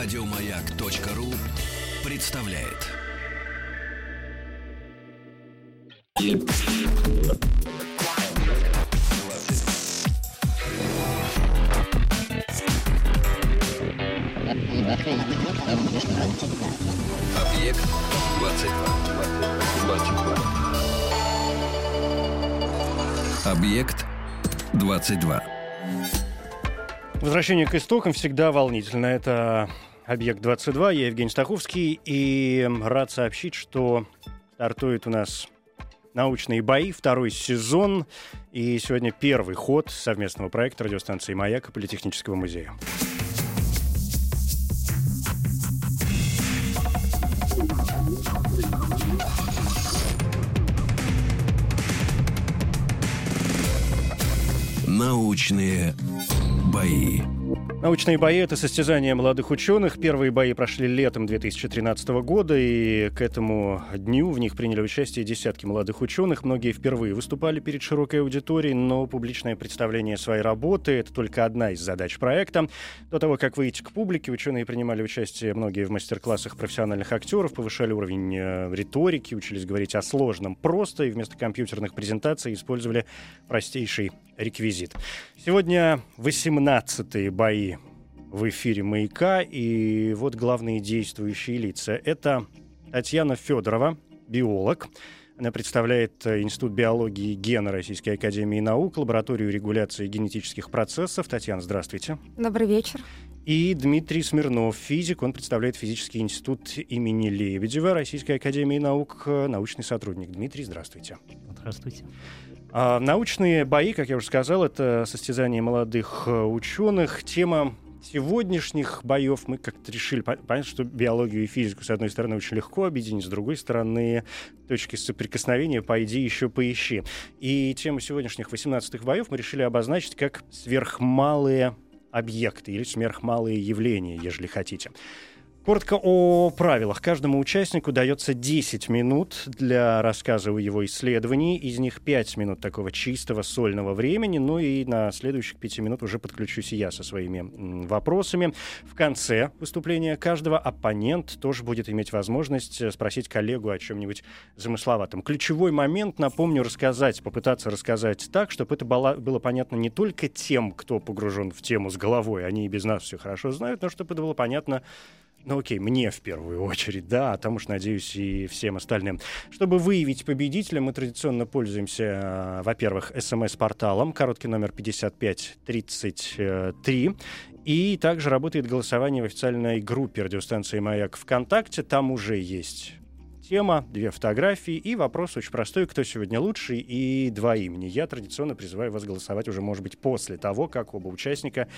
Радиомаяк.ру представляет. Объект 22. Объект 22. Возвращение к истокам всегда волнительно. Это «Объект 22», я Евгений Стаховский, и рад сообщить, что стартует у нас научные бои, второй сезон, и сегодня первый ход совместного проекта радиостанции «Маяк» и Политехнического музея. Научные бои. Научные бои — это состязание молодых ученых. Первые бои прошли летом 2013 года, и к этому дню в них приняли участие десятки молодых ученых. Многие впервые выступали перед широкой аудиторией, но публичное представление своей работы — это только одна из задач проекта. До того, как выйти к публике, ученые принимали участие многие в мастер-классах профессиональных актеров, повышали уровень э, риторики, учились говорить о сложном просто, и вместо компьютерных презентаций использовали простейший реквизит. Сегодня 18-е бои в эфире «Маяка», и вот главные действующие лица. Это Татьяна Федорова, биолог. Она представляет э, Институт биологии и гена Российской Академии Наук, лабораторию регуляции генетических процессов. Татьяна, здравствуйте. Добрый вечер. И Дмитрий Смирнов, физик. Он представляет физический институт имени Лебедева Российской Академии Наук, э, научный сотрудник. Дмитрий, здравствуйте. Здравствуйте. А, научные бои, как я уже сказал, это состязание молодых э, ученых. Тема сегодняшних боев мы как-то решили, понятно, что биологию и физику, с одной стороны, очень легко объединить, с другой стороны, точки соприкосновения, по идее, еще поищи. И тему сегодняшних 18-х боев мы решили обозначить как сверхмалые объекты или сверхмалые явления, ежели хотите. Коротко о правилах. Каждому участнику дается 10 минут для рассказа о его исследовании. Из них 5 минут такого чистого сольного времени. Ну и на следующих 5 минут уже подключусь я со своими вопросами. В конце выступления каждого оппонент тоже будет иметь возможность э, спросить коллегу о чем-нибудь замысловатом. Ключевой момент, напомню, рассказать, попытаться рассказать так, чтобы это было понятно не только тем, кто погружен в тему с головой, они и без нас все хорошо знают, но чтобы это было понятно ну окей, мне в первую очередь, да, а там уж, надеюсь, и всем остальным. Чтобы выявить победителя, мы традиционно пользуемся, э, во-первых, смс-порталом, короткий номер 5533, и также работает голосование в официальной группе радиостанции «Маяк» ВКонтакте, там уже есть тема, две фотографии и вопрос очень простой, кто сегодня лучше и два имени. Я традиционно призываю вас голосовать уже, может быть, после того, как оба участника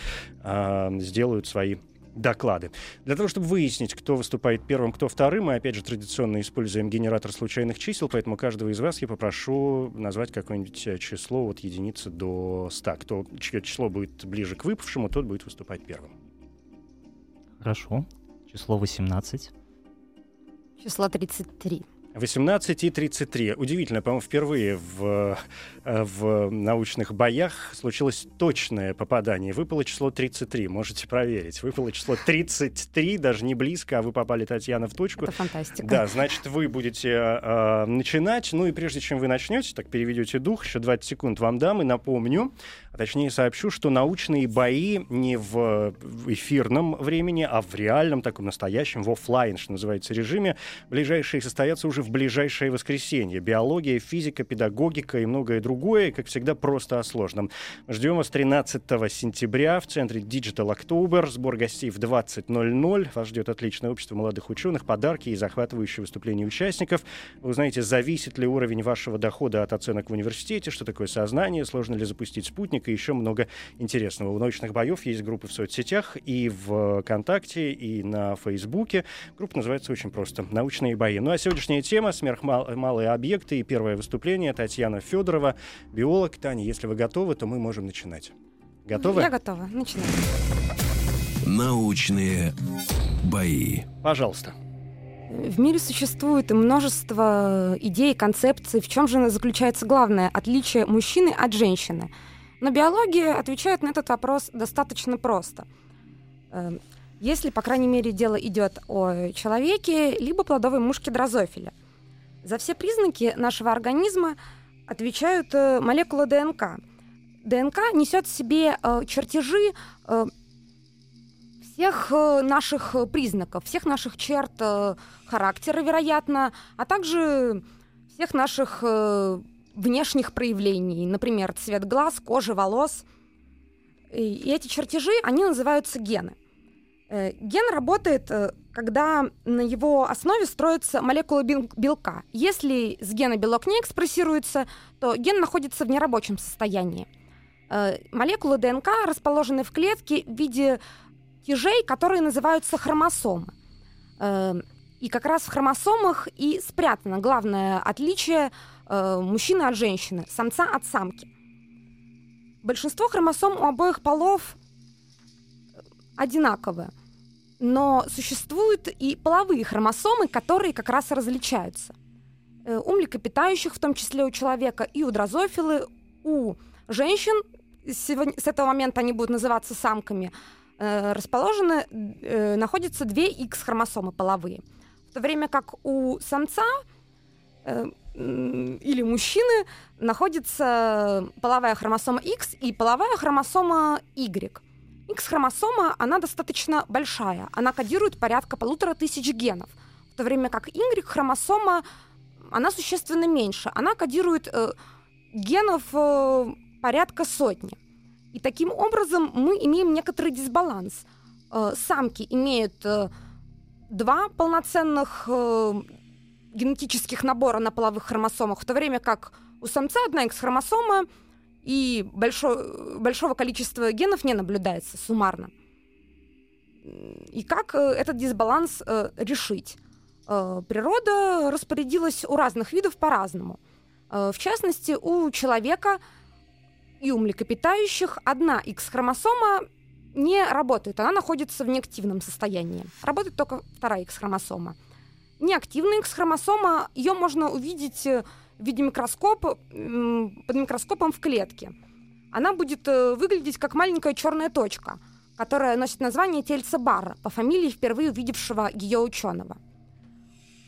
э, сделают свои доклады. Для того, чтобы выяснить, кто выступает первым, кто вторым, мы, опять же, традиционно используем генератор случайных чисел, поэтому каждого из вас я попрошу назвать какое-нибудь э, число от единицы до 100. Кто, чье число будет ближе к выпавшему, тот будет выступать первым. Хорошо. Число 18. Число 33. 18 и 33. Удивительно, по-моему, впервые в, э, в научных боях случилось точное попадание. Выпало число 33, можете проверить. Выпало число 33, даже не близко, а вы попали, Татьяна, в точку. Это фантастика. Да, значит, вы будете э, начинать. Ну и прежде чем вы начнете, так переведете дух, еще 20 секунд вам дам и напомню, а точнее сообщу, что научные бои не в эфирном времени, а в реальном, таком настоящем, в офлайн, что называется, режиме, ближайшие состоятся уже в ближайшее воскресенье. Биология, физика, педагогика и многое другое, как всегда, просто о сложном. Ждем вас 13 сентября в центре Digital October. Сбор гостей в 20.00. Вас ждет отличное общество молодых ученых, подарки и захватывающие выступления участников. Вы узнаете, зависит ли уровень вашего дохода от оценок в университете, что такое сознание, сложно ли запустить спутник, и еще много интересного. У научных боев есть группы в соцсетях и в ВКонтакте, и на Фейсбуке. Группа называется очень просто «Научные бои». Ну а сегодняшняя тема «Сверхмалые объекты» и первое выступление Татьяна Федорова, биолог. Таня, если вы готовы, то мы можем начинать. Готовы? Я готова. Начинаем. Научные бои. Пожалуйста. В мире существует множество идей, концепций. В чем же заключается главное отличие мужчины от женщины? Но биология отвечает на этот вопрос достаточно просто. Эм, если, по крайней мере, дело идет о человеке, либо плодовой мушке дрозофиля. За все признаки нашего организма отвечают э, молекулы ДНК. ДНК несет в себе э, чертежи э, всех наших признаков, всех наших черт характера, вероятно, а также всех наших внешних проявлений, например, цвет глаз, кожи, волос. И эти чертежи, они называются гены. Э, ген работает, э, когда на его основе строится молекула белка. Если с гена белок не экспрессируется, то ген находится в нерабочем состоянии. Э, молекулы ДНК расположены в клетке в виде тяжей, которые называются хромосомы. И как раз в хромосомах и спрятано главное отличие мужчины от женщины, самца от самки. Большинство хромосом у обоих полов одинаковые. Но существуют и половые хромосомы, которые как раз и различаются. Э, у млекопитающих, в том числе у человека, и у дрозофилы, у женщин, с этого момента они будут называться самками, э, расположены, э, находятся две X-хромосомы половые. В то время как у самца или мужчины находится половая хромосома X и половая хромосома Y. X-хромосома, она достаточно большая. Она кодирует порядка полутора тысяч генов. В то время как Y-хромосома, она существенно меньше. Она кодирует э, генов э, порядка сотни. И таким образом мы имеем некоторый дисбаланс. Э, самки имеют э, два полноценных э, генетических набора на половых хромосомах, в то время как у самца одна X-хромосома — и большое, большого количества генов не наблюдается суммарно. И как э, этот дисбаланс э, решить? Э, природа распорядилась у разных видов по-разному. В частности, у человека и у млекопитающих одна X-хромосома не работает, она находится в неактивном состоянии. Работает только вторая X-хромосома. Неактивная X-хромосома, ее можно увидеть в виде микроскопа, под микроскопом в клетке. Она будет э, выглядеть как маленькая черная точка, которая носит название тельца Барра по фамилии впервые увидевшего ее ученого.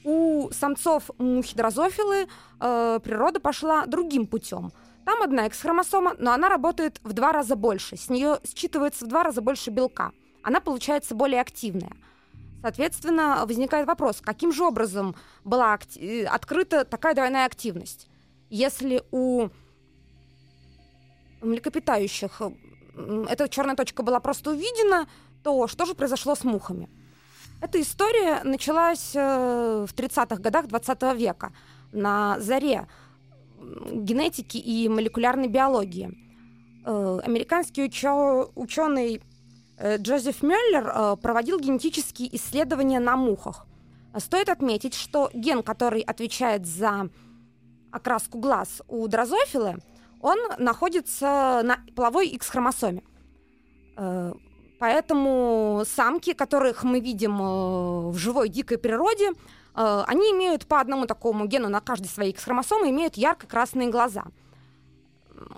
У самцов мухи дрозофилы э, природа пошла другим путем. Там одна X-хромосома, но она работает в два раза больше. С нее считывается в два раза больше белка. Она получается более активная – Соответственно, возникает вопрос, каким же образом была э, открыта такая двойная активность? Если у млекопитающих эта черная точка была просто увидена, то что же произошло с мухами? Эта история началась э, в 30-х годах 20 века на заре генетики и молекулярной биологии. Э, американский ученый Э, Джозеф Мюллер э, проводил генетические исследования на мухах. Стоит отметить, что ген, который отвечает за окраску глаз у дрозофилы, он находится на половой X-хромосоме. Э, поэтому самки, которых мы видим в живой дикой природе, они имеют по одному такому гену на каждой своей X-хромосоме, имеют ярко-красные глаза.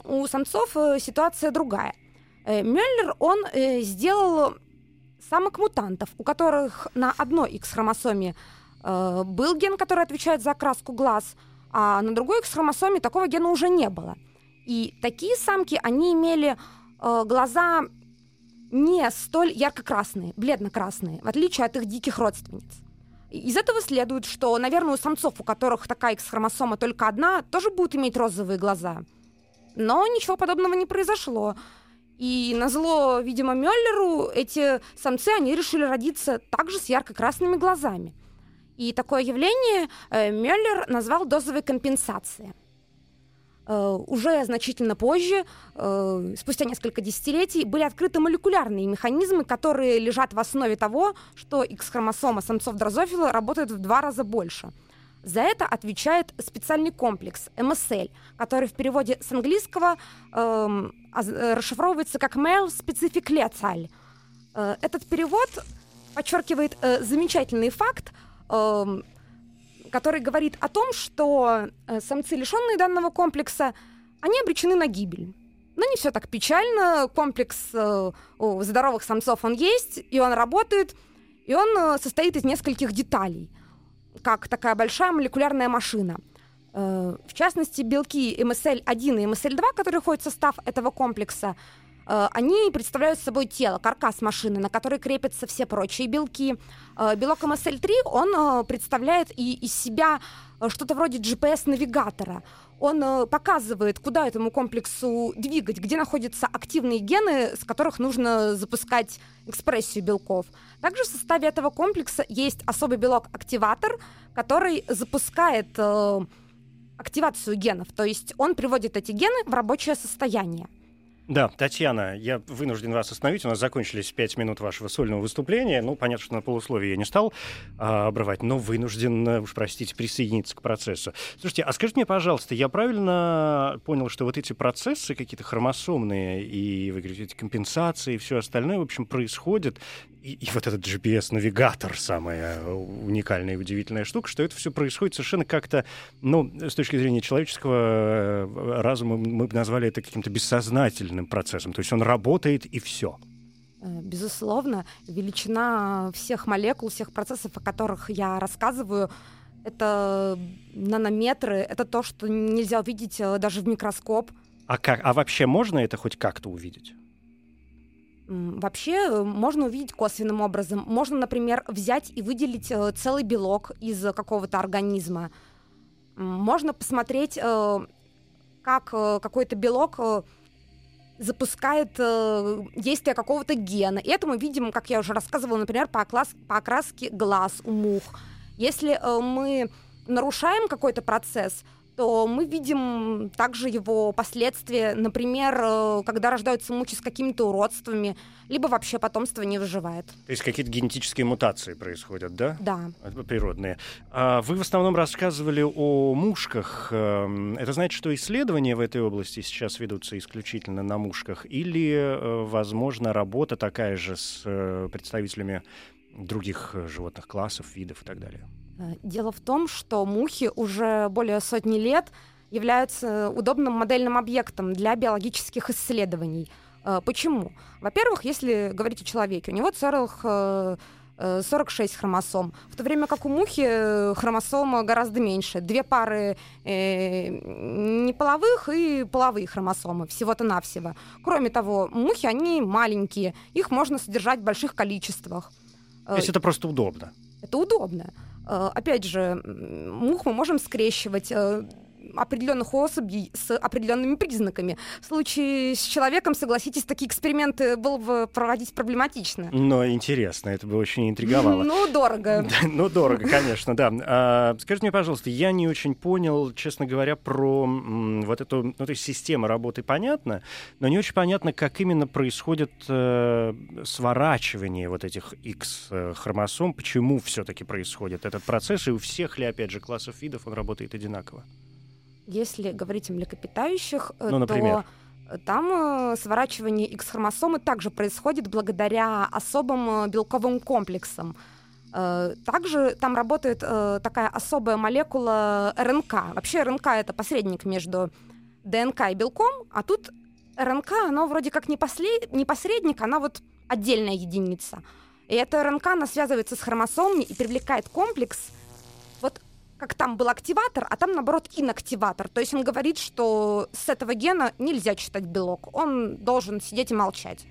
У самцов ситуация другая. Э, Мюллер, он э, сделал самок мутантов, у которых на одной X-хромосоме э, был ген, который отвечает за окраску глаз, а на другой X-хромосоме такого гена уже не было. И такие самки, они имели глаза не столь ярко-красные, бледно-красные, в отличие от их диких родственниц. Из этого следует, что, наверное, у самцов, у которых такая X-хромосома только одна, тоже будут иметь розовые глаза. Но ничего подобного не произошло. И на зло, видимо, Мюллеру эти самцы, они решили родиться также с ярко-красными глазами. И такое явление э, Мюллер назвал дозовой компенсацией. Uh, уже значительно позже, uh, спустя несколько десятилетий, были открыты молекулярные механизмы, которые лежат в основе того, что X-хромосома самцов дрозофила работает в два раза больше – за это отвечает специальный комплекс MSL, который в переводе с английского эм, расшифровывается как Male Specific Lethal. Э, этот перевод подчеркивает э, замечательный факт, э, который говорит о том, что э, самцы, лишенные данного комплекса, они обречены на гибель. Но Но не все так печально. Комплекс э, у здоровых самцов он есть, и он работает, и он э, состоит из нескольких деталей, как такая большая молекулярная машина. Э, в частности, белки MSL-1 и MSL-2, которые входят в состав этого комплекса, они представляют собой тело, каркас машины, на который крепятся все прочие белки. Э, белок MSL-3, он э, представляет и из себя э, что-то вроде GPS-навигатора. Он э, показывает, куда этому комплексу двигать, где находятся активные гены, с которых нужно запускать экспрессию белков. Также в составе этого комплекса есть особый белок-активатор, который запускает э, активацию генов, то есть он приводит эти гены в рабочее состояние. Да, Татьяна, я вынужден вас остановить. У нас закончились пять минут вашего сольного выступления. Ну, понятно, что на полусловие я не стал а, обрывать, но вынужден, э, уж простите, присоединиться к процессу. Слушайте, а скажите мне, пожалуйста, я правильно понял, что вот эти процессы какие-то хромосомные и, вы говорите, эти компенсации и все остальное, в общем, происходят и, и вот этот GPS-навигатор, самая уникальная и удивительная штука, что это все происходит совершенно как-то, ну, с точки зрения человеческого э, разума, мы бы назвали это каким-то бессознательным процессом. То есть он работает и все. Э, безусловно, величина всех молекул, всех процессов, о которых я рассказываю, это нанометры, это то, что нельзя увидеть э, даже в микроскоп. А, как, а вообще можно это хоть как-то увидеть? Вообще э, можно увидеть косвенным образом. Можно, например, взять и выделить целый белок из какого-то организма. Можно посмотреть, как какой-то белок запускает действие какого-то гена. И это мы видим, как я уже рассказывала, например, по, по окраске глаз у мух. Если мы нарушаем какой-то процесс, то мы видим также его последствия, например, э, когда рождаются мучи с какими-то уродствами, либо вообще потомство не выживает. То есть какие-то генетические мутации происходят, да? Да. Природные. А вы в основном рассказывали о мушках. Эм, это значит, что исследования в этой области сейчас ведутся исключительно на мушках? Или, э, возможно, работа такая же с э, представителями других животных классов, видов и так далее? Э, дело в том, что мухи уже более сотни лет являются удобным модельным объектом для биологических исследований. Э, почему? Во-первых, если говорить о человеке, у него целых 46 э, хромосом, в то время как у мухи хромосом гораздо меньше. Две пары э, неполовых и половые хромосомы, всего-то навсего. Кроме того, мухи, они маленькие, их можно содержать в больших количествах. То есть это просто удобно? Это удобно. Э, опять же, мух мы можем скрещивать э, определенных особей с определенными признаками. В случае с человеком, согласитесь, такие эксперименты было бы проводить проблематично. Но интересно, это бы очень интриговало. Ну, дорого. Ну, дорого, конечно, да. А, скажите мне, пожалуйста, я не очень понял, честно говоря, про вот эту, ну, то есть система работы понятна, но не очень понятно, как именно происходит э, сворачивание вот этих X-хромосом, э, почему все-таки происходит этот процесс, и у всех ли, опять же, классов видов он работает одинаково? Если говорить о млекопитающих, э, ну, то там э, сворачивание X-хромосомы также происходит благодаря особым э, белковым комплексам. Также там работает такая особая молекула РНК. Вообще РНК это посредник между ДНК и белком, а тут РНК, оно вроде как не, послед... не посредник, она вот отдельная единица. И эта РНК, она связывается с хромосомами и привлекает комплекс как там был активатор, а там, наоборот, инактиватор. То есть он говорит, что с этого гена нельзя читать белок. Он должен сидеть и молчать.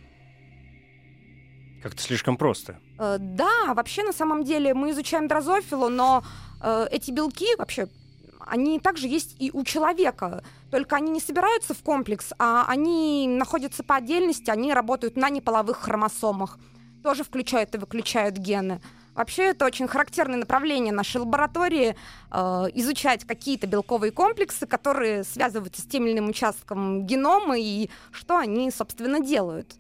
Как-то слишком просто. Э, да, вообще, на самом деле, мы изучаем дрозофилу, но э, эти белки вообще, они также есть и у человека. Только они не собираются в комплекс, а они находятся по отдельности, они работают на неполовых хромосомах. Тоже включают и выключают гены. Вообще это очень характерное направление нашей лаборатории э, изучать какие-то белковые комплексы, которые связываются с тем или иным участком генома и что они, собственно, делают.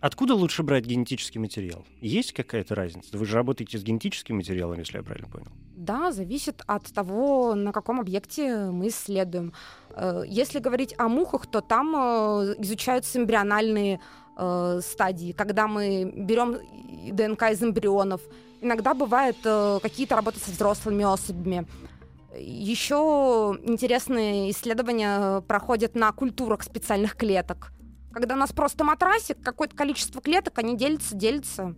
Откуда лучше брать генетический материал? Есть какая-то разница? Вы же работаете с генетическим материалом, если я правильно понял. Да, зависит от того, на каком объекте мы исследуем. Э, если говорить о мухах, то там э, изучаются эмбриональные э, стадии, когда мы берем ДНК из эмбрионов. Иногда бывают э, какие-то работы со взрослыми особями. Еще интересные исследования проходят на культурах специальных клеток. Когда у нас просто матрасик, какое-то количество клеток, они делятся, делятся.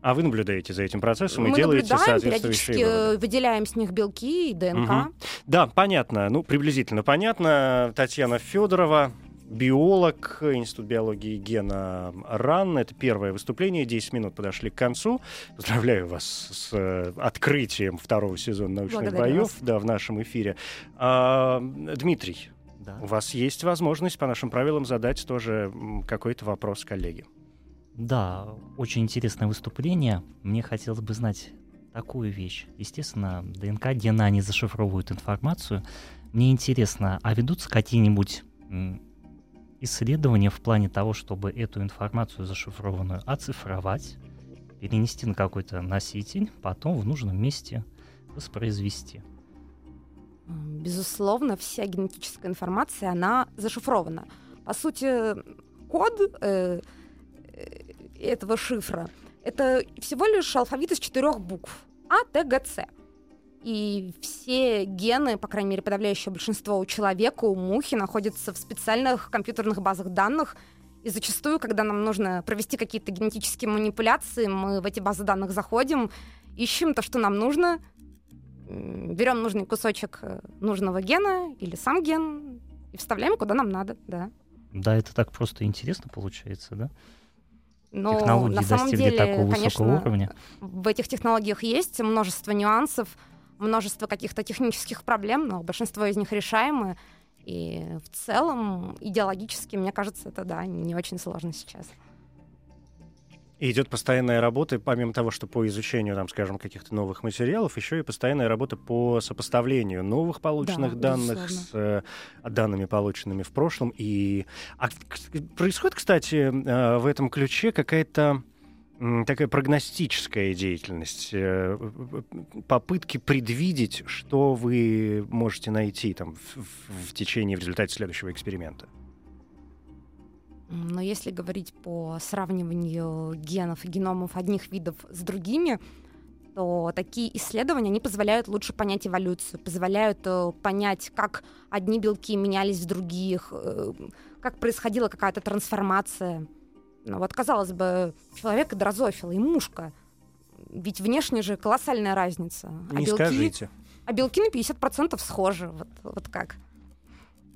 А вы наблюдаете за этим процессом и Мы делаете наблюдаем, соответствующие выводы. выделяем с них белки и ДНК. Мгм. Да, понятно. Ну, приблизительно понятно. Татьяна Федорова, биолог, Институт биологии и гена РАН. Это первое выступление. 10 минут подошли к концу. Поздравляю вас с э, открытием второго сезона научных Благодарю боев вас. да, в нашем эфире. А, Дмитрий, Да. у вас есть возможность по нашим правилам задать тоже какой-то вопрос коллеге. Да, очень интересное выступление. Мне хотелось бы знать такую вещь. Естественно, ДНК, гена, они зашифровывают информацию. Мне интересно, а ведутся какие-нибудь исследования в плане того, чтобы эту информацию зашифрованную оцифровать, перенести на какой-то носитель, потом в нужном месте воспроизвести? Безусловно, вся генетическая информация, она зашифрована. По сути, код э, э, этого шифра — это всего лишь алфавит из четырех букв А, Т, Г, С. И все гены, по крайней мере, подавляющее большинство у человека, у мухи, находятся в специальных компьютерных базах данных. И зачастую, когда нам нужно провести какие-то генетические манипуляции, мы в эти базы данных заходим, ищем то, что нам нужно, берем нужный кусочек э, нужного гена или сам ген и вставляем куда нам надо, да. Да, это так просто интересно получается, да? Но Технологии на самом достигли деле, такого высокого конечно, уровня. в этих технологиях есть множество нюансов, множество каких-то технических проблем, но большинство из них решаемы. И в целом, идеологически, мне кажется, это, да, не очень сложно сейчас. И идет постоянная работа, помимо того, что по изучению, там, скажем, каких-то новых материалов, еще и постоянная работа по сопоставлению новых полученных Да, данных с э, данными, полученными в прошлом. И а, происходит, кстати, э, в этом ключе какая-то такая прогностическая деятельность, э, попытки предвидеть, что вы можете найти там в, в- течение, в результате следующего эксперимента. Но если говорить по сравниванию генов и геномов одних видов с другими, то такие исследования они позволяют лучше понять эволюцию, позволяют э, понять, как одни белки менялись в других, э, как происходила какая-то трансформация. Ну вот, казалось бы, человек и дрозофил, и мушка. Ведь внешне же колоссальная разница. А Не белки, скажите. а белки на 50% схожи. Вот, вот как.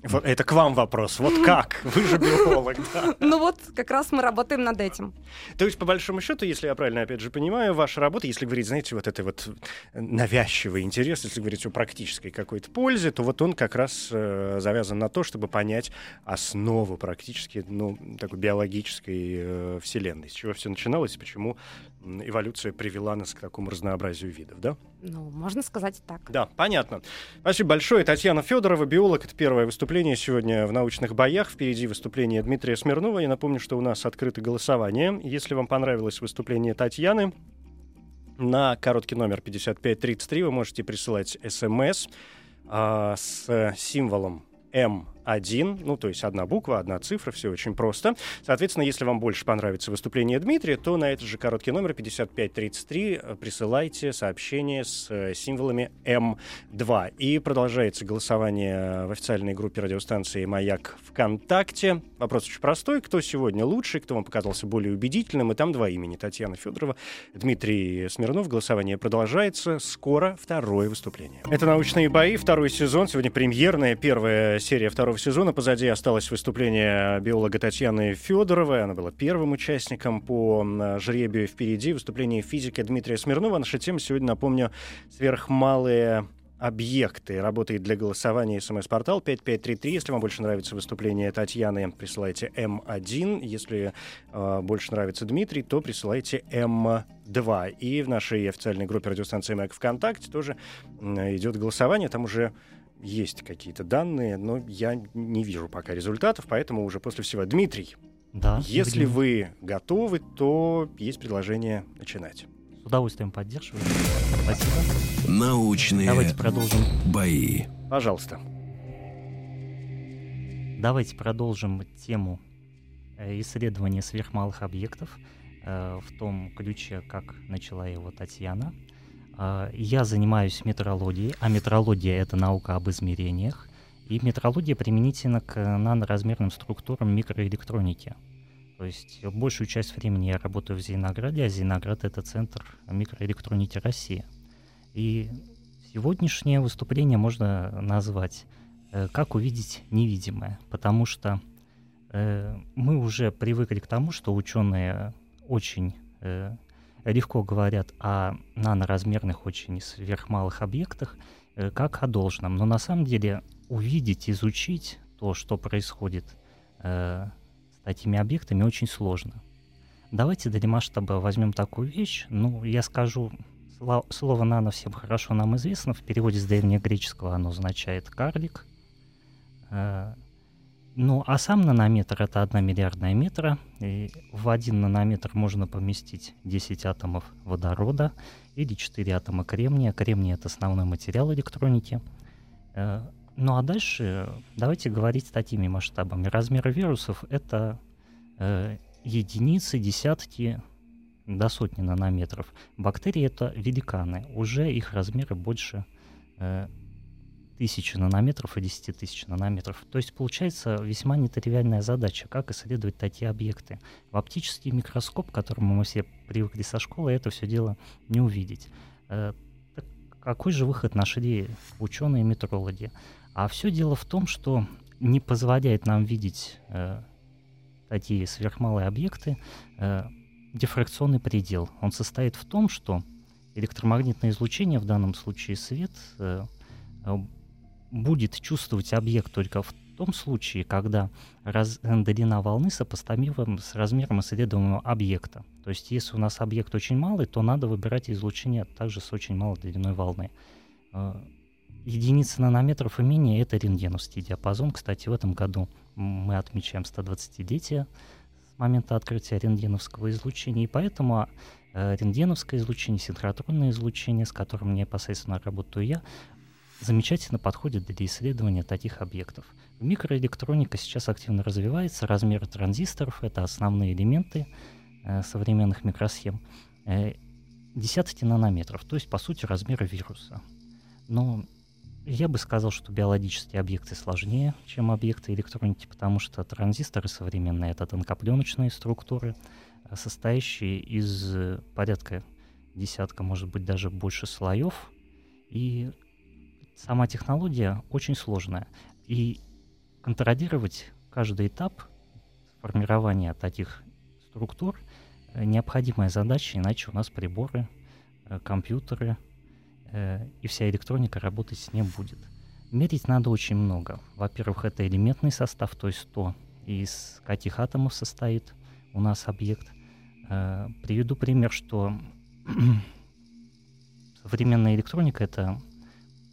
Это к вам вопрос. Вот как? Вы же биолог, да. Ну вот, как раз мы работаем над этим. То есть, по большому счету, если я правильно, опять же, понимаю, ваша работа, если говорить, знаете, вот это вот навязчивый интерес, если говорить о практической какой-то пользе, то вот он как раз э, завязан на то, чтобы понять основу практически, ну, такой биологической э, вселенной. С чего все начиналось, почему эволюция привела нас к такому разнообразию видов, да? Ну, можно сказать так. Да, понятно. Спасибо большое. Татьяна Федорова, биолог. Это первое выступление сегодня в научных боях. Впереди выступление Дмитрия Смирнова. Я напомню, что у нас открыто голосование. Если вам понравилось выступление Татьяны, на короткий номер 5533 вы можете присылать смс а, с символом М1, ну, то есть одна буква, одна цифра, все очень просто. Соответственно, если вам больше понравится выступление Дмитрия, то на этот же короткий номер 5533 э, присылайте сообщение с э, символами М2. И продолжается голосование в официальной группе радиостанции «Маяк ВКонтакте». Вопрос очень простой. Кто сегодня лучше, кто вам показался более убедительным? И там два имени. Татьяна Федорова, Дмитрий Смирнов. Голосование продолжается. Скоро второе выступление. Это «Научные бои», второй сезон. Сегодня премьерная первая серия второго сезона. Позади осталось выступление биолога Татьяны Федоровой. Она была первым участником по жребию. Впереди выступление физика Дмитрия Смирнова. Наша тема сегодня, напомню, сверхмалые объекты. Работает для голосования смс-портал 5533. Если вам больше нравится выступление Татьяны, присылайте М1. Если э, больше нравится Дмитрий, то присылайте М2. И в нашей официальной группе радиостанции МЭК ВКонтакте тоже м, идет голосование. Там уже есть какие-то данные, но я не вижу пока результатов, поэтому уже после всего. Дмитрий, Да. если Евгений, вы готовы, то есть предложение начинать. С удовольствием поддерживаю. Спасибо. Научные Давайте продолжим. бои. Пожалуйста. Давайте продолжим тему э, исследования сверхмалых объектов э, в том ключе, как начала его Татьяна. А, я занимаюсь метрологией, а метрология — это наука об измерениях. И метрология применительна к наноразмерным структурам микроэлектроники. То есть большую часть времени я работаю в Зеленограде, а Зеленоград — это центр микроэлектроники России. И сегодняшнее выступление можно назвать э, «Как увидеть невидимое», потому что э, мы уже привыкли к тому, что ученые очень э, легко говорят о наноразмерных, очень сверхмалых объектах, э, как о должном. Но на самом деле увидеть, изучить то, что происходит э, с такими объектами, очень сложно. Давайте для масштаба возьмем такую вещь. Ну, я скажу, слово «нано» всем хорошо нам известно. В переводе с древнегреческого оно означает «карлик». Э, ну, а сам нанометр — это одна миллиардная метра. И в один нанометр можно поместить 10 атомов водорода или 4 атома кремния. Кремний — это основной материал электроники. Э, ну а дальше давайте говорить такими масштабами. Размеры вирусов — это э, единицы, десятки, до сотни нанометров. Бактерии — это великаны. Уже их размеры больше э, тысячи нанометров и 10 тысяч нанометров. То есть получается весьма нетривиальная задача, как исследовать такие объекты. В оптический микроскоп, к которому мы все привыкли со школы, это все дело не увидеть. Э, какой же выход нашли ученые-метрологи? А все дело в том, что не позволяет нам видеть э, такие сверхмалые объекты э, дифракционный предел. Он состоит в том, что электромагнитное излучение, в данном случае свет, э, будет чувствовать объект только в том случае, когда раз, длина волны сопоставима с размером исследуемого объекта. То есть если у нас объект очень малый, то надо выбирать излучение также с очень малой длиной волны. Э, единица нанометров и менее — это рентгеновский диапазон. Кстати, в этом году мы отмечаем 120-летие с момента открытия рентгеновского излучения, и поэтому э, рентгеновское излучение, синхротронное излучение, с которым непосредственно работаю я, замечательно подходит для исследования таких объектов. Микроэлектроника сейчас активно развивается, размеры транзисторов — это основные элементы э, современных микросхем. Э, десятки нанометров, то есть, по сути, размеры вируса. Но я бы сказал, что биологические объекты сложнее, чем объекты электроники, потому что транзисторы современные — это тонкопленочные структуры, э, состоящие из э, порядка десятка, может быть, даже больше слоев, и сама технология очень сложная. И контролировать каждый этап формирования таких структур э, необходимая задача, иначе у нас приборы, э, компьютеры э, и вся электроника работать не будет. Мерить надо очень много. Во-первых, это элементный состав, то есть то, из каких атомов состоит у нас объект. Приведу пример, что современная электроника — это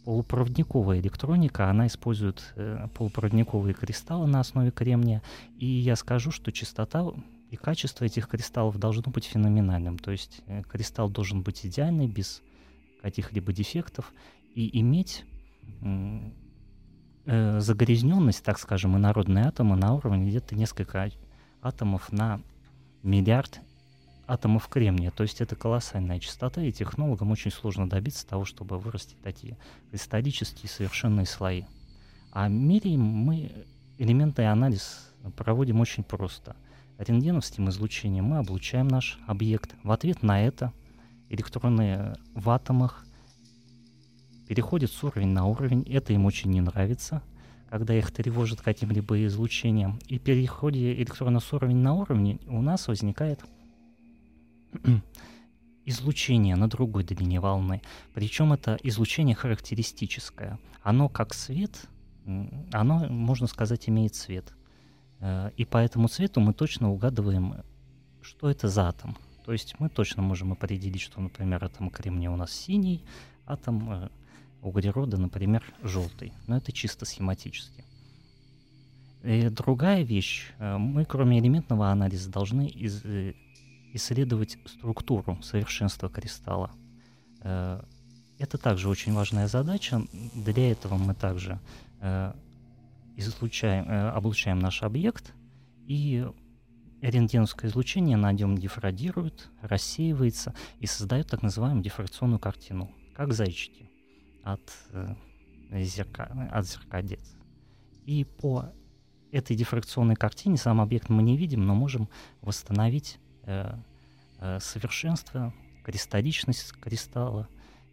полупроводниковая электроника, она использует э, полупроводниковые кристаллы на основе кремния, и я скажу, что частота и качество этих кристаллов должно быть феноменальным, то есть э, кристалл должен быть идеальный, без каких-либо дефектов, и иметь э, загрязненность, так скажем, инородные атомы на уровне где-то несколько атомов на миллиард атомов кремния. То есть это колоссальная частота, и технологам очень сложно добиться того, чтобы вырастить такие кристаллические совершенные слои. А меряем мы элементный анализ проводим очень просто. Рентгеновским излучением мы облучаем наш объект. В ответ на это электроны в атомах переходят с уровня на уровень. Это им очень не нравится, когда их тревожит каким-либо излучением. И переходе электрона с уровня на уровень у нас возникает излучение на другой длине волны. Причем это излучение характеристическое. Оно как свет, оно, можно сказать, имеет цвет. Э, и по этому цвету мы точно угадываем, что это за атом. То есть мы точно можем определить, что, например, атом кремния у нас синий, атом э, углерода, например, желтый. Но это чисто схематически. И другая вещь, э, мы кроме элементного анализа должны из, исследовать структуру совершенства кристалла. Э, это также очень важная задача. Для этого мы также э, излучаем, э, облучаем наш объект и рентгеновское излучение на нем дифрадирует, рассеивается и создает так называемую дифракционную картину, как зайчики от, зерка, от зеркалец. И по этой дифракционной картине сам объект мы не видим, но можем восстановить совершенство, кристалличность кристалла,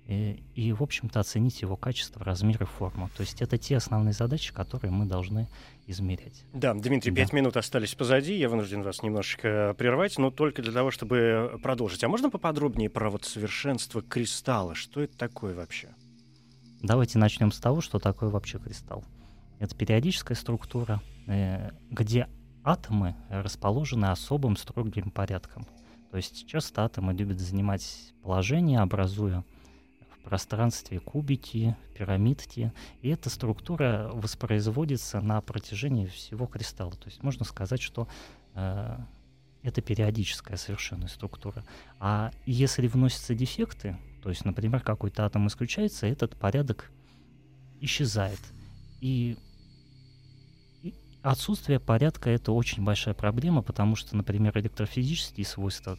и, и, в общем-то, оценить его качество, размер и форму. То есть это те основные задачи, которые мы должны измерять. Да, Дмитрий, пять да. минут остались позади. Я вынужден вас немножечко прервать, но только для того, чтобы продолжить. А можно поподробнее про вот совершенство кристалла? Что это такое вообще? Давайте начнем с того, что такое вообще кристалл. Это периодическая структура, э, где атомы расположены особым строгим порядком. То есть часто атомы любят занимать положение, образуя пространстве кубики, пирамидки, и эта структура воспроизводится на протяжении всего кристалла. То есть можно сказать, что э, это периодическая совершенно структура. А если вносятся дефекты, то есть, например, какой-то атом исключается, этот порядок исчезает. И отсутствие порядка это очень большая проблема, потому что, например, электрофизические свойства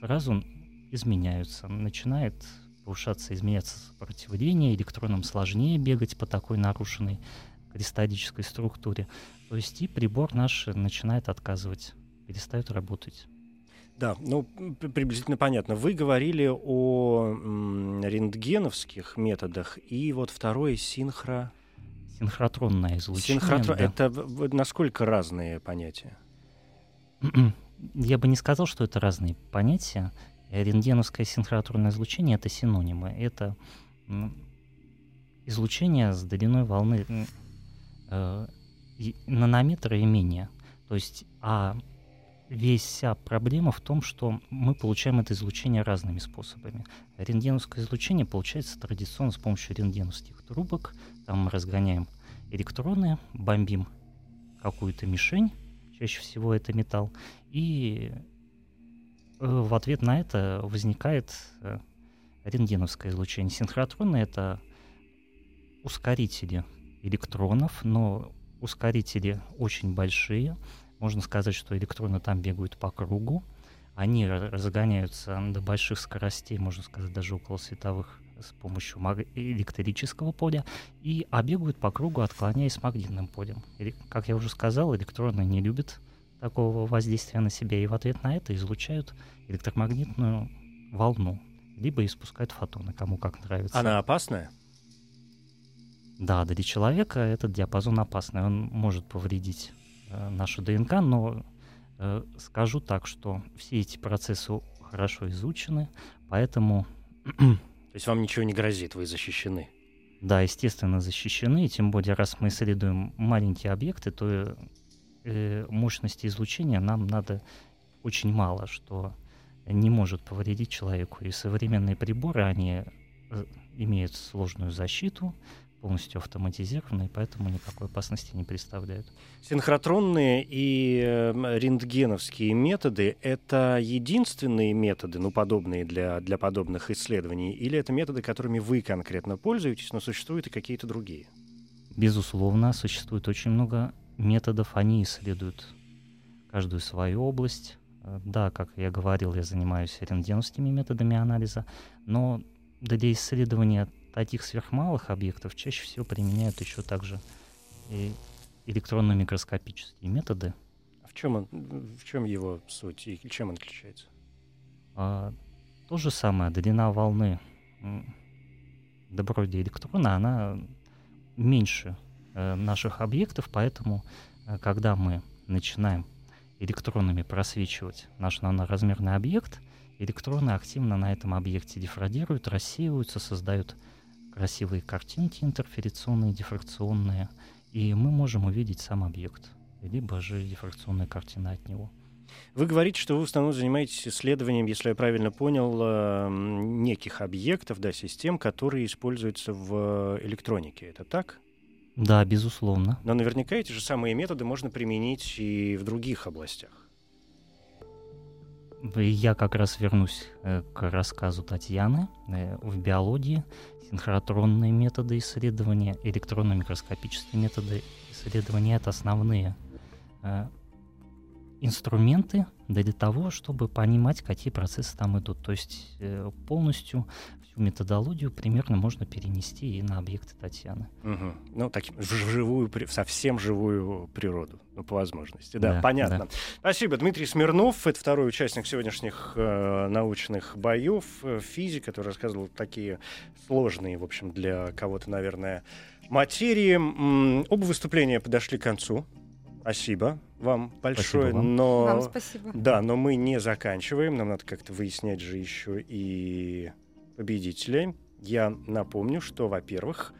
сразу изменяются. Начинает повышаться, изменяться сопротивление, электронам сложнее бегать по такой нарушенной кристаллической структуре. То есть и прибор наш начинает отказывать, перестает работать. Да, ну приблизительно понятно. Вы говорили о м, рентгеновских методах и вот второе синхро... Синхротронное излучение. Синхротрон... Да. Это насколько разные понятия? Я бы не сказал, что это разные понятия. Рентгеновское синхротронное излучение — это синонимы. Это излучение с длиной волны э, нанометра и менее. То есть, а весь вся проблема в том, что мы получаем это излучение разными способами. Рентгеновское излучение получается традиционно с помощью рентгеновских трубок. Там мы разгоняем электроны, бомбим какую-то мишень, чаще всего это металл, и Э, в ответ на это возникает э, рентгеновское излучение. Синхротроны — это ускорители электронов, но ускорители очень большие. Можно сказать, что электроны там бегают по кругу. Они разгоняются до больших скоростей, можно сказать, даже около световых с помощью электрического поля и а бегают по кругу, отклоняясь магнитным полем. И, как я уже сказал, электроны не любят такого воздействия на себя, и в ответ на это излучают электромагнитную волну, либо испускают фотоны, кому как нравится. Она опасная? Да, для человека этот диапазон опасный, он может повредить нашу ДНК, но э, скажу так, что все эти процессы хорошо изучены, поэтому... То есть вам ничего не грозит, вы защищены? Да, естественно, защищены, тем более, раз мы исследуем маленькие объекты, то э, мощности излучения нам надо очень мало, что не может повредить человеку. И современные приборы, они э, имеют сложную защиту, полностью автоматизированные, поэтому никакой опасности не представляют. Синхротронные и э, рентгеновские методы — это единственные методы, ну, подобные для, для подобных исследований, или это методы, которыми вы конкретно пользуетесь, но существуют и какие-то другие? Безусловно, существует очень много методов, они исследуют каждую свою область. Э, да, как я говорил, я занимаюсь рентгеновскими методами анализа, но для исследования таких сверхмалых объектов чаще всего применяют еще также и электронно-микроскопические методы. А в чем, он, в чем его суть и чем он отличается? А, то же самое, длина волны доброди электрона, она меньше Э, наших объектов, поэтому, э, когда мы начинаем электронами просвечивать наш наноразмерный объект, электроны активно на этом объекте дифрадируют, рассеиваются, создают красивые картинки интерферационные, дифракционные, и мы можем увидеть сам объект, либо же дифракционная картина от него. Вы говорите, что вы в основном занимаетесь исследованием, если я правильно понял, э, неких объектов, да, систем, которые используются в электронике. Это так? Да, безусловно. Но наверняка эти же самые методы можно применить и в других областях. Я как раз вернусь э, к рассказу Татьяны. Э, в биологии синхротронные методы исследования, электронно-микроскопические методы исследования — это основные э, инструменты для того, чтобы понимать, какие процессы там идут. То есть полностью всю методологию примерно можно перенести и на объекты Татьяны. Угу. Ну, таким, в живую, в совсем живую природу, ну, по возможности. Да, Да, понятно. да. Спасибо. Дмитрий Смирнов, это второй участник сегодняшних э, научных боев, э, физик, который рассказывал такие сложные, в общем, для кого-то, наверное, материи. М, оба выступления подошли к концу. Спасибо вам большое. Спасибо вам. Но... Вам спасибо. Да, но мы не заканчиваем. Нам надо как-то выяснять же еще и победителей. Я напомню, что, во-первых,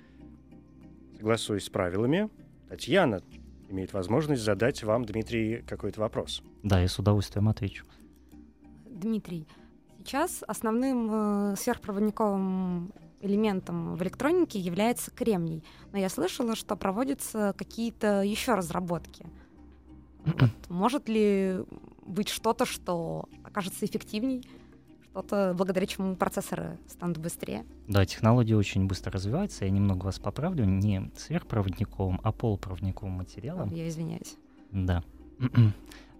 согласуясь с правилами, Татьяна имеет возможность задать вам, Дмитрий, какой-то вопрос. Да, я с удовольствием отвечу. Дмитрий, сейчас основным э, сверхпроводниковым элементом в электронике является кремний. Но я слышала, что проводятся какие-то еще разработки. Вот Может ли быть что-то, что окажется эффективней, что-то, благодаря чему процессоры станут быстрее? Да, технология очень быстро развивается. Я немного вас поправлю. Не сверхпроводниковым, а полупроводниковым материалом. Я извиняюсь. Да.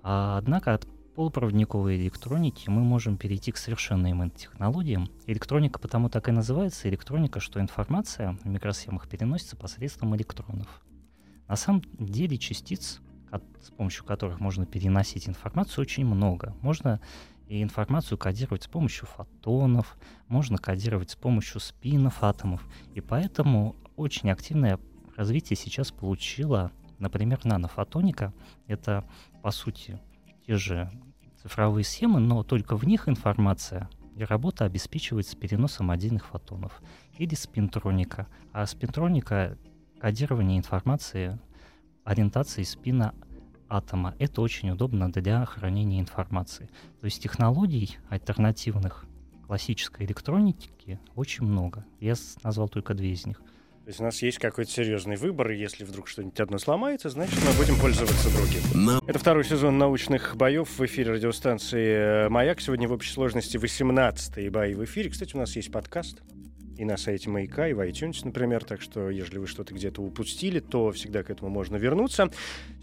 А, Однако от полупроводниковой электроники мы можем перейти к совершенно иным технологиям. Электроника потому так и называется электроника, что информация в микросхемах переносится посредством электронов. На самом деле частиц, с помощью которых можно переносить информацию, очень много. Можно и информацию кодировать с помощью фотонов, можно кодировать с помощью спинов атомов. И поэтому очень активное развитие сейчас получила, например, нанофотоника. Это, по сути, те же цифровые схемы, но только в них информация и работа обеспечивается переносом отдельных фотонов. Или спинтроника. А спинтроника — кодирование информации ориентации спина атома. Это очень удобно для хранения информации. То есть технологий альтернативных классической электроники очень много. Я назвал только две из них. То есть у нас есть какой-то серьезный выбор, и если вдруг что-нибудь одно сломается, значит, мы будем пользоваться другим. Это второй сезон научных боев в эфире радиостанции «Маяк». Сегодня в общей сложности 18-е бои в эфире. Кстати, у нас есть подкаст и на сайте «Маяка», и в iTunes, например. Так что, если вы что-то где-то упустили, то всегда к этому можно вернуться.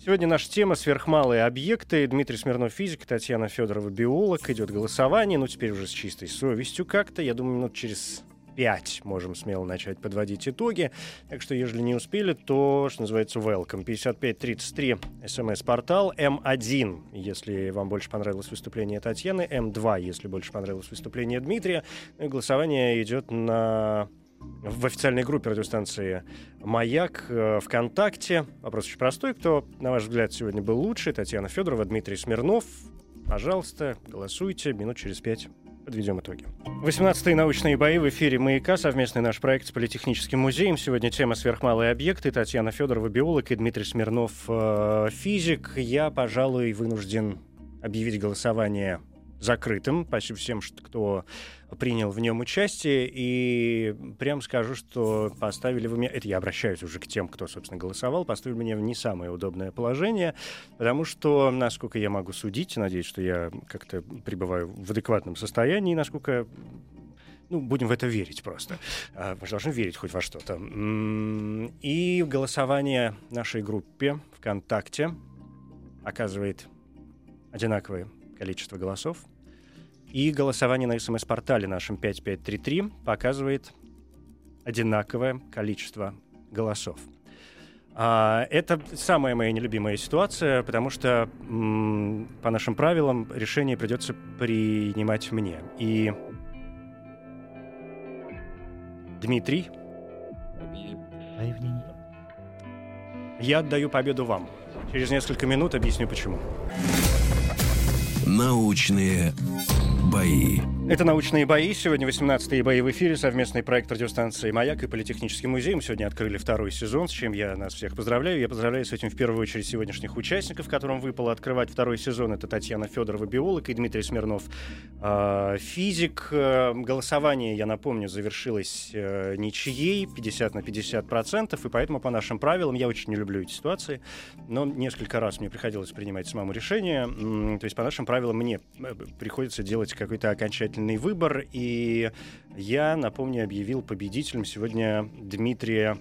Сегодня наша тема «Сверхмалые объекты». Дмитрий Смирнов, физик, Татьяна Федорова, биолог. Идет голосование, ну, теперь уже с чистой совестью как-то. Я думаю, минут через пять можем смело начать подводить итоги. Так что, если не успели, то, что называется, welcome. 5533 смс-портал, М1, если вам больше понравилось выступление Татьяны, М2, если больше понравилось выступление Дмитрия. Ну и голосование идет на в официальной группе радиостанции «Маяк» э, ВКонтакте. Вопрос очень простой. Кто, на ваш взгляд, сегодня был лучше? Татьяна Федорова, Дмитрий Смирнов. Пожалуйста, голосуйте. Минут через пять подведем итоги. 18-е научные бои в эфире «Маяка», совместный наш проект с Политехническим музеем. Сегодня тема «Сверхмалые объекты». Татьяна Федорова, биолог, и Дмитрий Смирнов, э, физик. Я, пожалуй, вынужден объявить голосование закрытым. Спасибо всем, кто принял в нем участие. И прям скажу, что поставили вы меня... Это я обращаюсь уже к тем, кто, собственно, голосовал. Поставили меня в не самое удобное положение, потому что, насколько я могу судить, надеюсь, что я как-то пребываю в адекватном состоянии, насколько ну, будем в это верить просто. А, Мы же должны верить хоть во что-то. М, И голосование в нашей группе ВКонтакте оказывает одинаковое количество голосов. И голосование на СМС-портале нашем 5533 показывает одинаковое количество голосов. А, это самая моя нелюбимая ситуация, потому что м, по нашим правилам решение придется принимать мне. И Дмитрий, я отдаю победу вам. Через несколько минут объясню почему. Научные бои. Это «Научные бои». Сегодня 18-е бои в эфире. Совместный проект радиостанции «Маяк» и Политехнический музей. Мы сегодня открыли второй сезон, с чем я нас всех поздравляю. Я поздравляю с этим в первую очередь сегодняшних участников, которым выпало открывать второй сезон. Это Татьяна Федорова, биолог, и Дмитрий Смирнов, э, физик. Э, Голосование, я напомню, завершилось э, ничьей, 50 на 50 процентов, и поэтому по нашим правилам, я очень не люблю эти ситуации, но несколько раз мне приходилось принимать самому решение. То есть по нашим правилам мне приходится делать какой-то окончательный выбор. И я, напомню, объявил победителем сегодня Дмитрия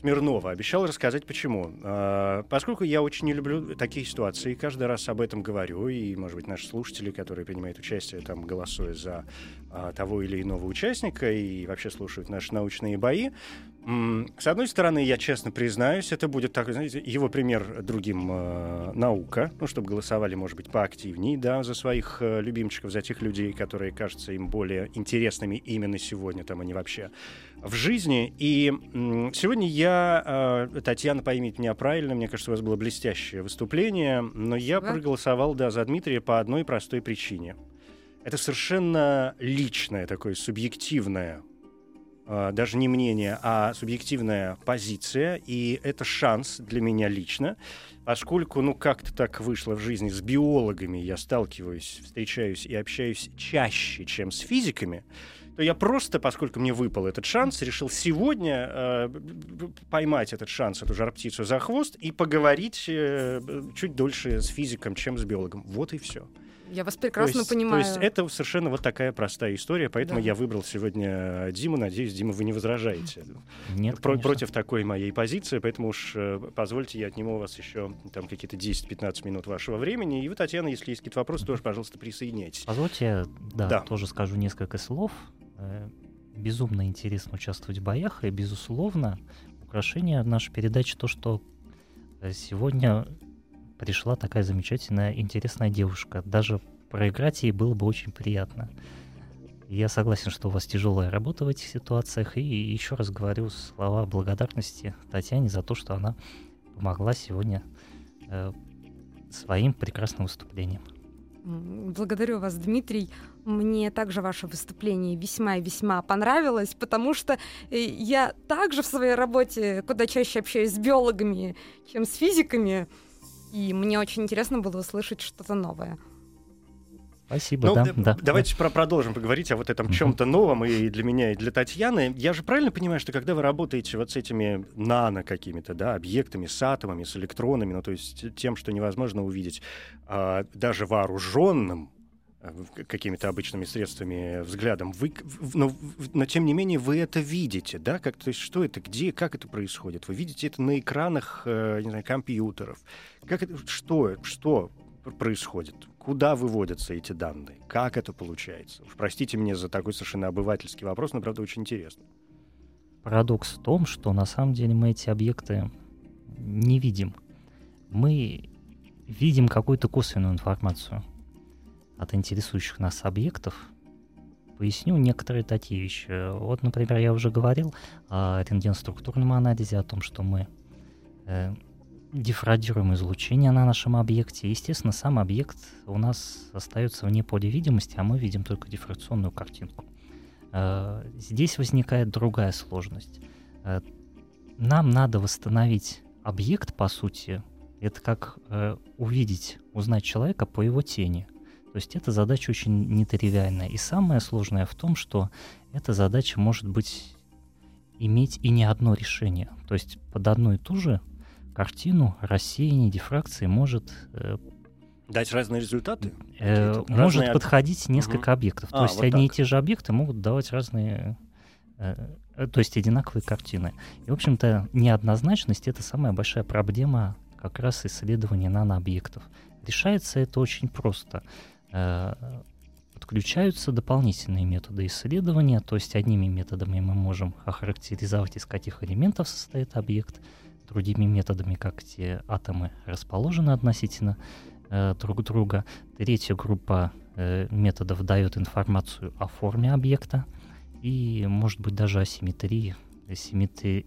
Смирнова. Обещал рассказать, почему. А, поскольку я очень не люблю такие ситуации, каждый раз об этом говорю, и, может быть, наши слушатели, которые принимают участие, там, голосуя за а, того или иного участника и вообще слушают наши научные бои, с одной стороны, я честно признаюсь, это будет так, знаете, его пример другим э, наука, ну, чтобы голосовали, может быть, поактивнее, да, за своих э, любимчиков, за тех людей, которые кажутся им более интересными именно сегодня, там, они вообще в жизни. И э, сегодня я, э, Татьяна, поймите меня правильно, мне кажется, у вас было блестящее выступление, но я да. проголосовал, да, за Дмитрия по одной простой причине. Это совершенно личное такое, субъективное а, даже не мнение, а субъективная позиция, и это шанс для меня лично, поскольку, ну, как-то так вышло в жизни, с биологами я сталкиваюсь, встречаюсь и общаюсь чаще, чем с физиками, то я просто, поскольку мне выпал этот шанс, решил сегодня э, поймать этот шанс, эту жар-птицу за хвост и поговорить э, чуть дольше с физиком, чем с биологом. Вот и все. Я вас прекрасно то есть, понимаю. То есть это совершенно вот такая простая история, поэтому да. я выбрал сегодня Диму. Надеюсь, Дима, вы не возражаете. Нет, Про- Против такой моей позиции, поэтому уж э, позвольте, я отниму у вас еще там какие-то 10-15 минут вашего времени. И вы, Татьяна, если есть какие-то вопросы, тоже, пожалуйста, присоединяйтесь. Позвольте, да, да. тоже скажу несколько слов. Э, безумно интересно участвовать в боях, и, безусловно, украшение нашей передачи то, что э, сегодня пришла такая замечательная, интересная девушка. Даже проиграть ей было бы очень приятно. Я согласен, что у вас тяжелая работа в этих ситуациях. И еще раз говорю слова благодарности Татьяне за то, что она помогла сегодня э, своим прекрасным выступлением. Благодарю вас, Дмитрий. Мне также ваше выступление весьма и весьма понравилось, потому что э, я также в своей работе куда чаще общаюсь с биологами, чем с физиками. И мне очень интересно было услышать что-то новое. Спасибо, ну, да, да. Давайте да. Про продолжим поговорить о вот этом чем-то новом и для меня, и для Татьяны. Я же правильно понимаю, что когда вы работаете вот с этими нано какими-то, да, объектами, с атомами, с электронами, ну, то есть тем, что невозможно увидеть а, даже вооруженным какими-то обычными средствами взглядом, вы, но, но тем не менее вы это видите, да, как, то есть что это, где, как это происходит, вы видите это на экранах, э, не знаю, компьютеров, как это, что, что происходит, куда выводятся эти данные, как это получается. Простите мне за такой совершенно обывательский вопрос, но правда очень интересно. Парадокс в том, что на самом деле мы эти объекты не видим. Мы видим какую-то косвенную информацию от интересующих нас объектов. Поясню некоторые такие вещи. Вот, например, я уже говорил о рентген-структурном анализе, о том, что мы э, дифрадируем излучение на нашем объекте. Естественно, сам объект у нас остается вне поля видимости, а мы видим только дифракционную картинку. Э, здесь возникает другая сложность. Э, нам надо восстановить объект, по сути, это как э, увидеть, узнать человека по его тени. То есть эта задача очень нетривиальная. И самое сложное в том, что эта задача может быть иметь и не одно решение. То есть под одну и ту же картину рассеяние дифракции может э, дать разные результаты? Э, может разные... подходить несколько угу. объектов. А, то есть вот одни так. и те же объекты могут давать разные, э, э, то есть одинаковые картины. И, в общем-то, неоднозначность — это самая большая проблема как раз исследования нанообъектов. Решается это очень просто. Э, подключаются дополнительные методы исследования, то есть одними методами мы можем охарактеризовать, из каких элементов состоит объект, другими методами, как те атомы расположены относительно э, друг друга. Третья группа э, методов дает информацию о форме объекта и, может быть, даже о симметрии, симметри,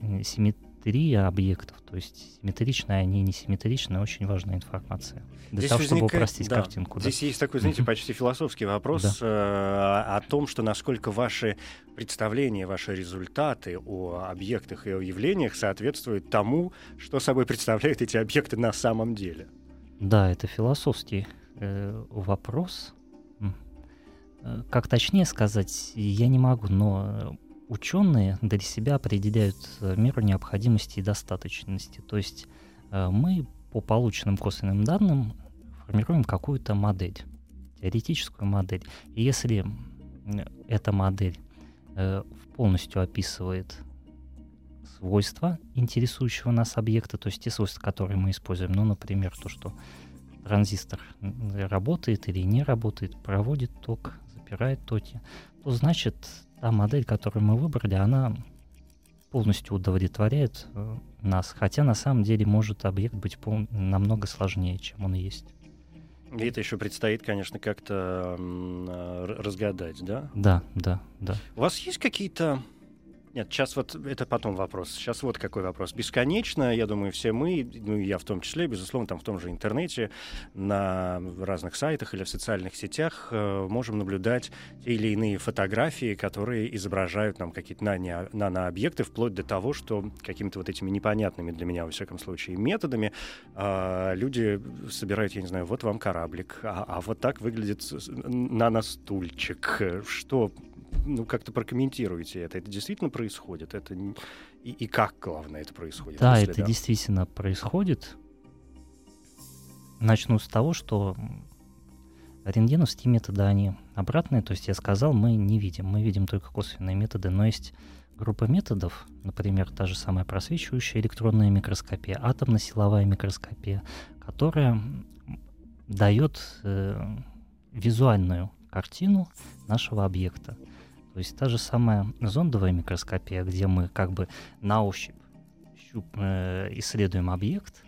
симметрия объектов, то есть симметричная, они не симметричная, очень важная информация. Для Здесь того, возникает, чтобы упростить да, картинку. Здесь да. есть такой, знаете, почти философский вопрос да. э, о том, что насколько ваши представления, ваши результаты о объектах и о явлениях соответствуют тому, что собой представляют эти объекты на самом деле. Да, это философский э, вопрос. Э, как точнее сказать, я не могу, но ученые для себя определяют э, меру необходимости и достаточности. То есть э, мы по полученным косвенным данным формируем какую-то модель теоретическую модель. И если эта модель э, полностью описывает свойства интересующего нас объекта, то есть те свойства, которые мы используем, ну, например, то, что транзистор работает или не работает, проводит ток, запирает токи, то значит та модель, которую мы выбрали, она полностью удовлетворяет э, нас, хотя на самом деле может объект быть пол- намного сложнее, чем он есть. И это еще предстоит, конечно, как-то э, разгадать, да? Да, да, да. У вас есть какие-то нет, сейчас вот это потом вопрос. Сейчас вот какой вопрос. Бесконечно, я думаю, все мы, ну и я в том числе, безусловно, там в том же интернете, на разных сайтах или в социальных сетях э, можем наблюдать те или иные фотографии, которые изображают нам какие-то нано- нанообъекты, вплоть до того, что какими-то вот этими непонятными для меня, во всяком случае, методами э, люди собирают, я не знаю, вот вам кораблик, а, а вот так выглядит наностульчик. Что ну, как-то прокомментируете это. Это действительно происходит? Это и, и как, главное, это происходит? Да, это да? действительно происходит. Начну с того, что рентгеновские методы, они обратные, то есть я сказал, мы не видим, мы видим только косвенные методы, но есть группа методов, например, та же самая просвечивающая электронная микроскопия, атомно-силовая микроскопия, которая дает э, визуальную картину нашего объекта. То есть та же самая зондовая микроскопия, где мы как бы на ощупь щуп, э, исследуем объект,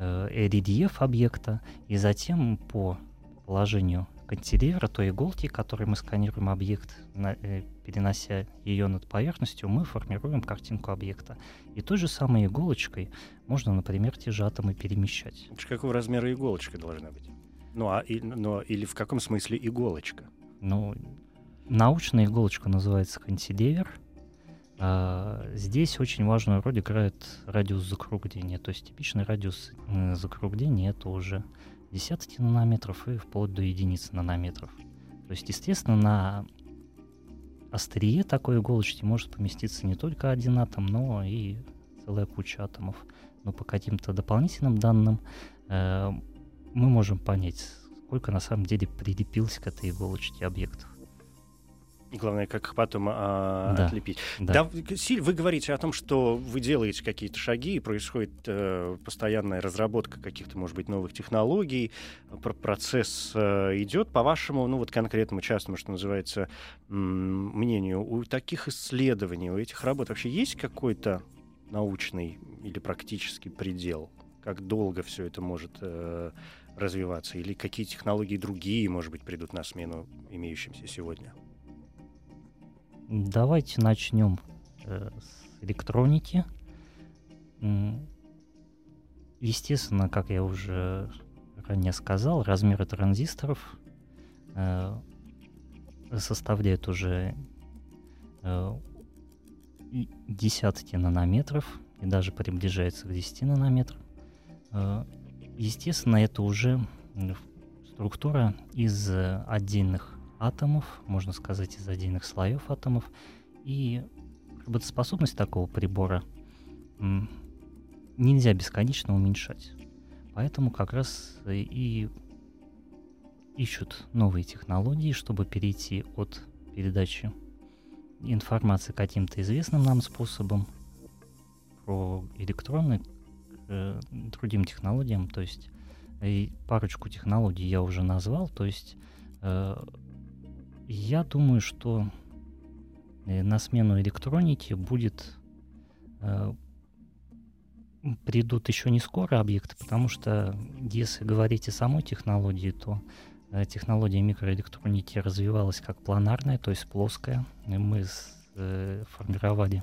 э, рельеф объекта, и затем по положению кантилевра, той иголки, которой мы сканируем объект, на, э, перенося ее над поверхностью, мы формируем картинку объекта. И той же самой иголочкой можно, например, те же атомы перемещать. Какого размера иголочка должна быть? Ну, а, и, но, или в каком смысле иголочка? Ну, Научная иголочка называется кантилевер. А, здесь очень важную роль играет радиус закругления. То есть типичный радиус закругления это уже десятки нанометров и вплоть до единицы нанометров. То есть, естественно, на острие такой иголочки может поместиться не только один атом, но и целая куча атомов. Но по каким-то дополнительным данным э, мы можем понять, сколько на самом деле прилепилось к этой иголочке объектов. Главное, как потом а, да. отлепить. Да. Да, Силь, вы говорите о том, что вы делаете какие-то шаги, и происходит э, постоянная разработка каких-то, может быть, новых технологий, процесс э, идет. По-вашему, ну вот конкретному частному, что называется, мнению, у таких исследований, у этих работ вообще есть какой-то научный или практический предел? Как долго все это может э, развиваться? Или какие технологии другие, может быть, придут на смену имеющимся сегодня? Давайте начнем э, с электроники. Естественно, как я уже ранее сказал, размеры транзисторов э, составляют уже э, десятки нанометров и даже приближается к 10 нанометрам. Естественно, это уже структура из отдельных атомов, можно сказать, из отдельных слоев атомов. И работоспособность такого прибора нельзя бесконечно уменьшать. Поэтому как раз и ищут новые технологии, чтобы перейти от передачи информации каким-то известным нам способом про электроны к э, другим технологиям. То есть и парочку технологий я уже назвал. То есть э, я думаю, что э, на смену электроники будет э, придут еще не скоро объекты, потому что если говорить о самой технологии, то э, технология микроэлектроники развивалась как планарная, то есть плоская. Мы с, э, формировали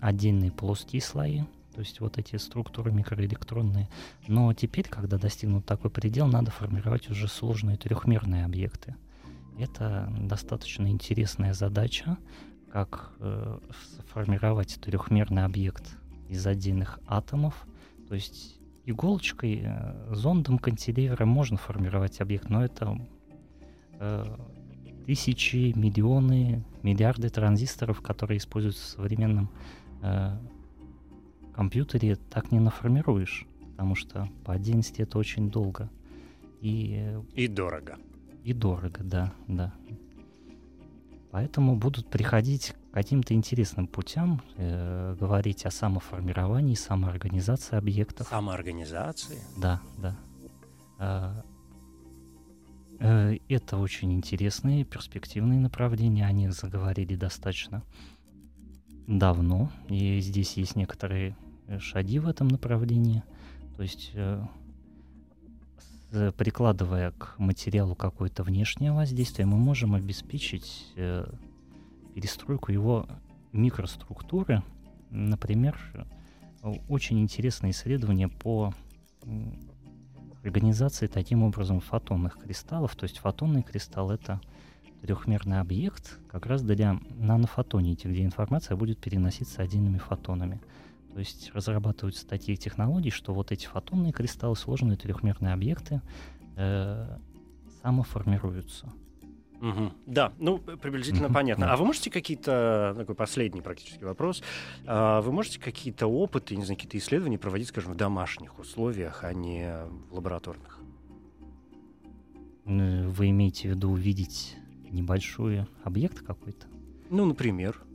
отдельные плоские слои, то есть вот эти структуры микроэлектронные. Но теперь, когда достигнут такой предел, надо формировать уже сложные трехмерные объекты. Это достаточно интересная задача, как э, сформировать трехмерный объект из отдельных атомов. То есть иголочкой, э, зондом кантилевера можно формировать объект, но это э, тысячи, миллионы, миллиарды транзисторов, которые используются в современном э, компьютере, так не наформируешь, потому что по отдельности это очень долго. И, И дорого. И дорого, да, да. Поэтому будут приходить к каким-то интересным путям, э, говорить о самоформировании, самоорганизации объектов. Самоорганизации. Да, да. А, э, Это очень интересные, перспективные направления. О них заговорили достаточно давно. И здесь есть некоторые э, шаги в этом направлении. То есть, э, прикладывая к материалу какое-то внешнее воздействие, мы можем обеспечить э, перестройку его микроструктуры. Например, э, очень интересное исследование по организации таким образом фотонных кристаллов. То есть фотонный кристалл — это трехмерный объект как раз для нанофотоники, где информация будет переноситься отдельными фотонами. То есть разрабатываются такие технологии, что вот эти фотонные кристаллы, сложные трехмерные объекты, э, самоформируются. Мгм. Да, ну, приблизительно понятно. А вы можете какие-то, такой последний практически вопрос, а вы можете какие-то опыты, не знаю, какие-то исследования проводить, скажем, в домашних условиях, а не в лабораторных? Вы имеете в виду увидеть небольшой объект какой-то? Ну, например.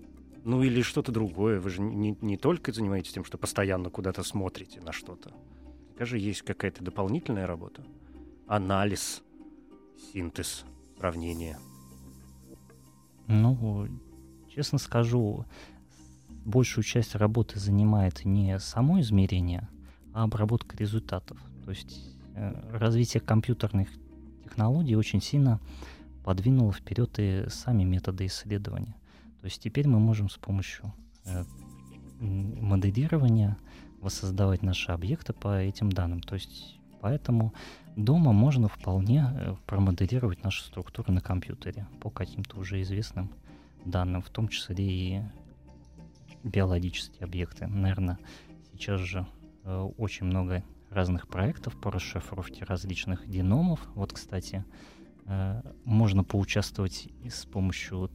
Ну, или что-то другое. Вы же не, не только занимаетесь тем, что постоянно куда-то смотрите на что-то. Скажи, есть какая-то дополнительная работа? Анализ, синтез, сравнение. Ну, честно скажу, большую часть работы занимает не само измерение, а обработка результатов. То есть э, развитие компьютерных технологий очень сильно подвинуло вперед и сами методы исследования. То есть теперь мы можем с помощью э, моделирования воссоздавать наши объекты по этим данным. То есть поэтому дома можно вполне э, промоделировать наши структуры на компьютере по каким-то уже известным данным, в том числе и биологические объекты. Наверное, сейчас же э, очень много разных проектов по расшифровке различных геномов. Вот, кстати, э, можно поучаствовать и с помощью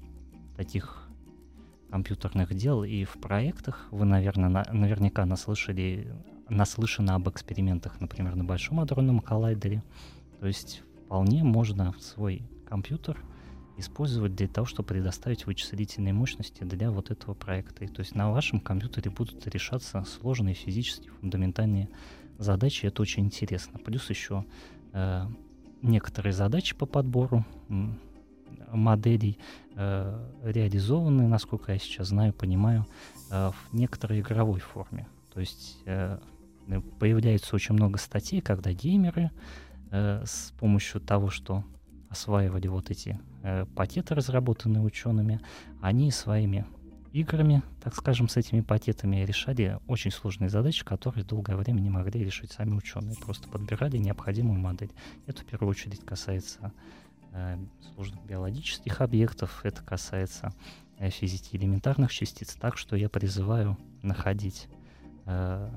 таких компьютерных дел и в проектах. Вы, наверное, на- наверняка наслышали, наслышаны об экспериментах, например, на Большом адронном коллайдере. То есть вполне можно свой компьютер использовать для того, чтобы предоставить вычислительные мощности для вот этого проекта. И то есть на вашем компьютере будут решаться сложные физические фундаментальные задачи. Это очень интересно. Плюс еще э, некоторые задачи по подбору моделей э, реализованы, насколько я сейчас знаю, понимаю, э, в некоторой игровой форме. То есть э, появляется очень много статей, когда геймеры э, с помощью того, что осваивали вот эти э, пакеты, разработанные учеными, они своими играми, так скажем, с этими пакетами решали очень сложные задачи, которые долгое время не могли решить сами ученые. Просто подбирали необходимую модель. Это в первую очередь касается сложных биологических объектов, это касается э, физики элементарных частиц. Так что я призываю находить э,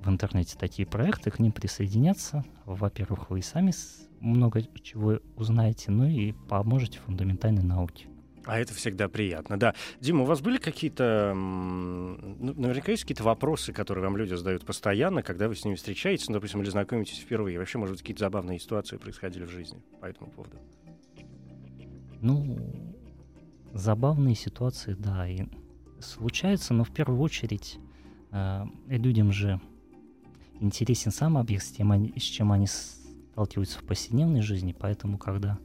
в интернете такие проекты, к ним присоединяться. Во-первых, вы сами много чего узнаете, ну и поможете фундаментальной науке. А это всегда приятно, да. Дима, у вас были какие-то... ну, наверняка есть какие-то вопросы, которые вам люди задают постоянно, когда вы с ними встречаетесь, ну, допустим, или знакомитесь впервые. Вообще, может быть, какие-то забавные ситуации происходили в жизни по этому поводу. Ну, забавные ситуации, да, и случаются, но в первую очередь э, людям же интересен сам объект, с, тем они- с чем они сталкиваются в повседневной жизни, поэтому когда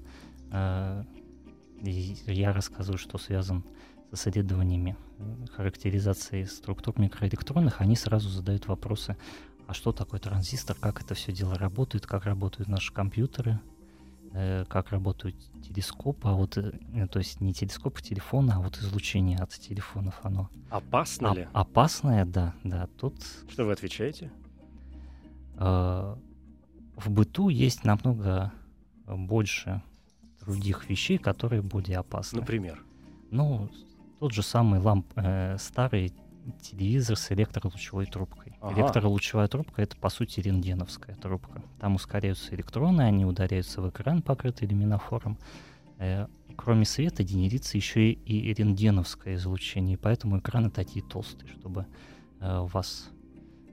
э, и я рассказываю, что связан с исследованиями характеризации структур микроэлектронных, они сразу задают вопросы, а что такое транзистор, как это все дело работает, как работают наши компьютеры, э, как работают телескопы, а вот, э, то есть не телескопы телефона, а вот излучение от телефонов, оно Опасно оп- ли? опасное, да, да, тут Что вы отвечаете? э, в быту есть намного больше других вещей, которые более опасны. Например. Ну, тот же самый ламп, э, старый телевизор с электролучевой трубкой. Ага. Электролучевая трубка это по сути рентгеновская трубка. Там ускоряются электроны, они ударяются в экран, покрытый люминофором. Э, кроме света генерится еще и, и рентгеновское излучение, поэтому экраны такие толстые, чтобы э, вас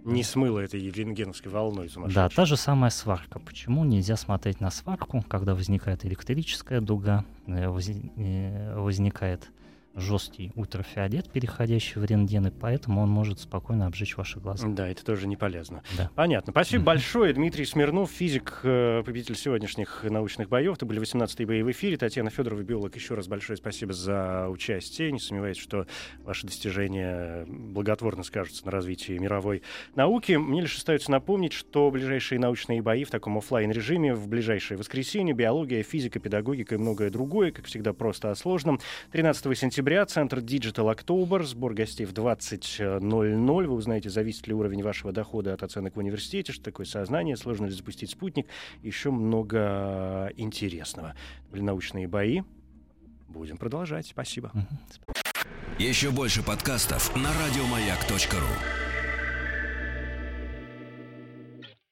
не смыло этой рентгеновской волной сумасшедшей. Да, та же самая сварка. Почему нельзя смотреть на сварку, когда возникает электрическая дуга, э, э, возникает жесткий ультрафиолет, переходящий в рентген, и поэтому он может спокойно обжечь ваши глаза. Да, это тоже не полезно. Да. Понятно. Спасибо Мгм. большое. Дмитрий Смирнов, физик, э, победитель сегодняшних научных боев. Это были 18-е бои в эфире. Татьяна Федорова, биолог. Еще раз большое спасибо за участие. Не сомневаюсь, что ваши достижения благотворно скажутся на развитии мировой науки. Мне лишь остается напомнить, что ближайшие научные бои в таком оффлайн режиме в ближайшее воскресенье. Биология, физика, педагогика и многое другое. Как всегда, просто о сложном. 13 сентября Центр Digital October. Сбор гостей в 20.00. Вы узнаете, зависит ли уровень вашего дохода от оценок в университете, что такое сознание, сложно ли запустить спутник. Еще много интересного. Были научные бои. Будем продолжать. Спасибо. Еще больше подкастов на радиомаяк.ру.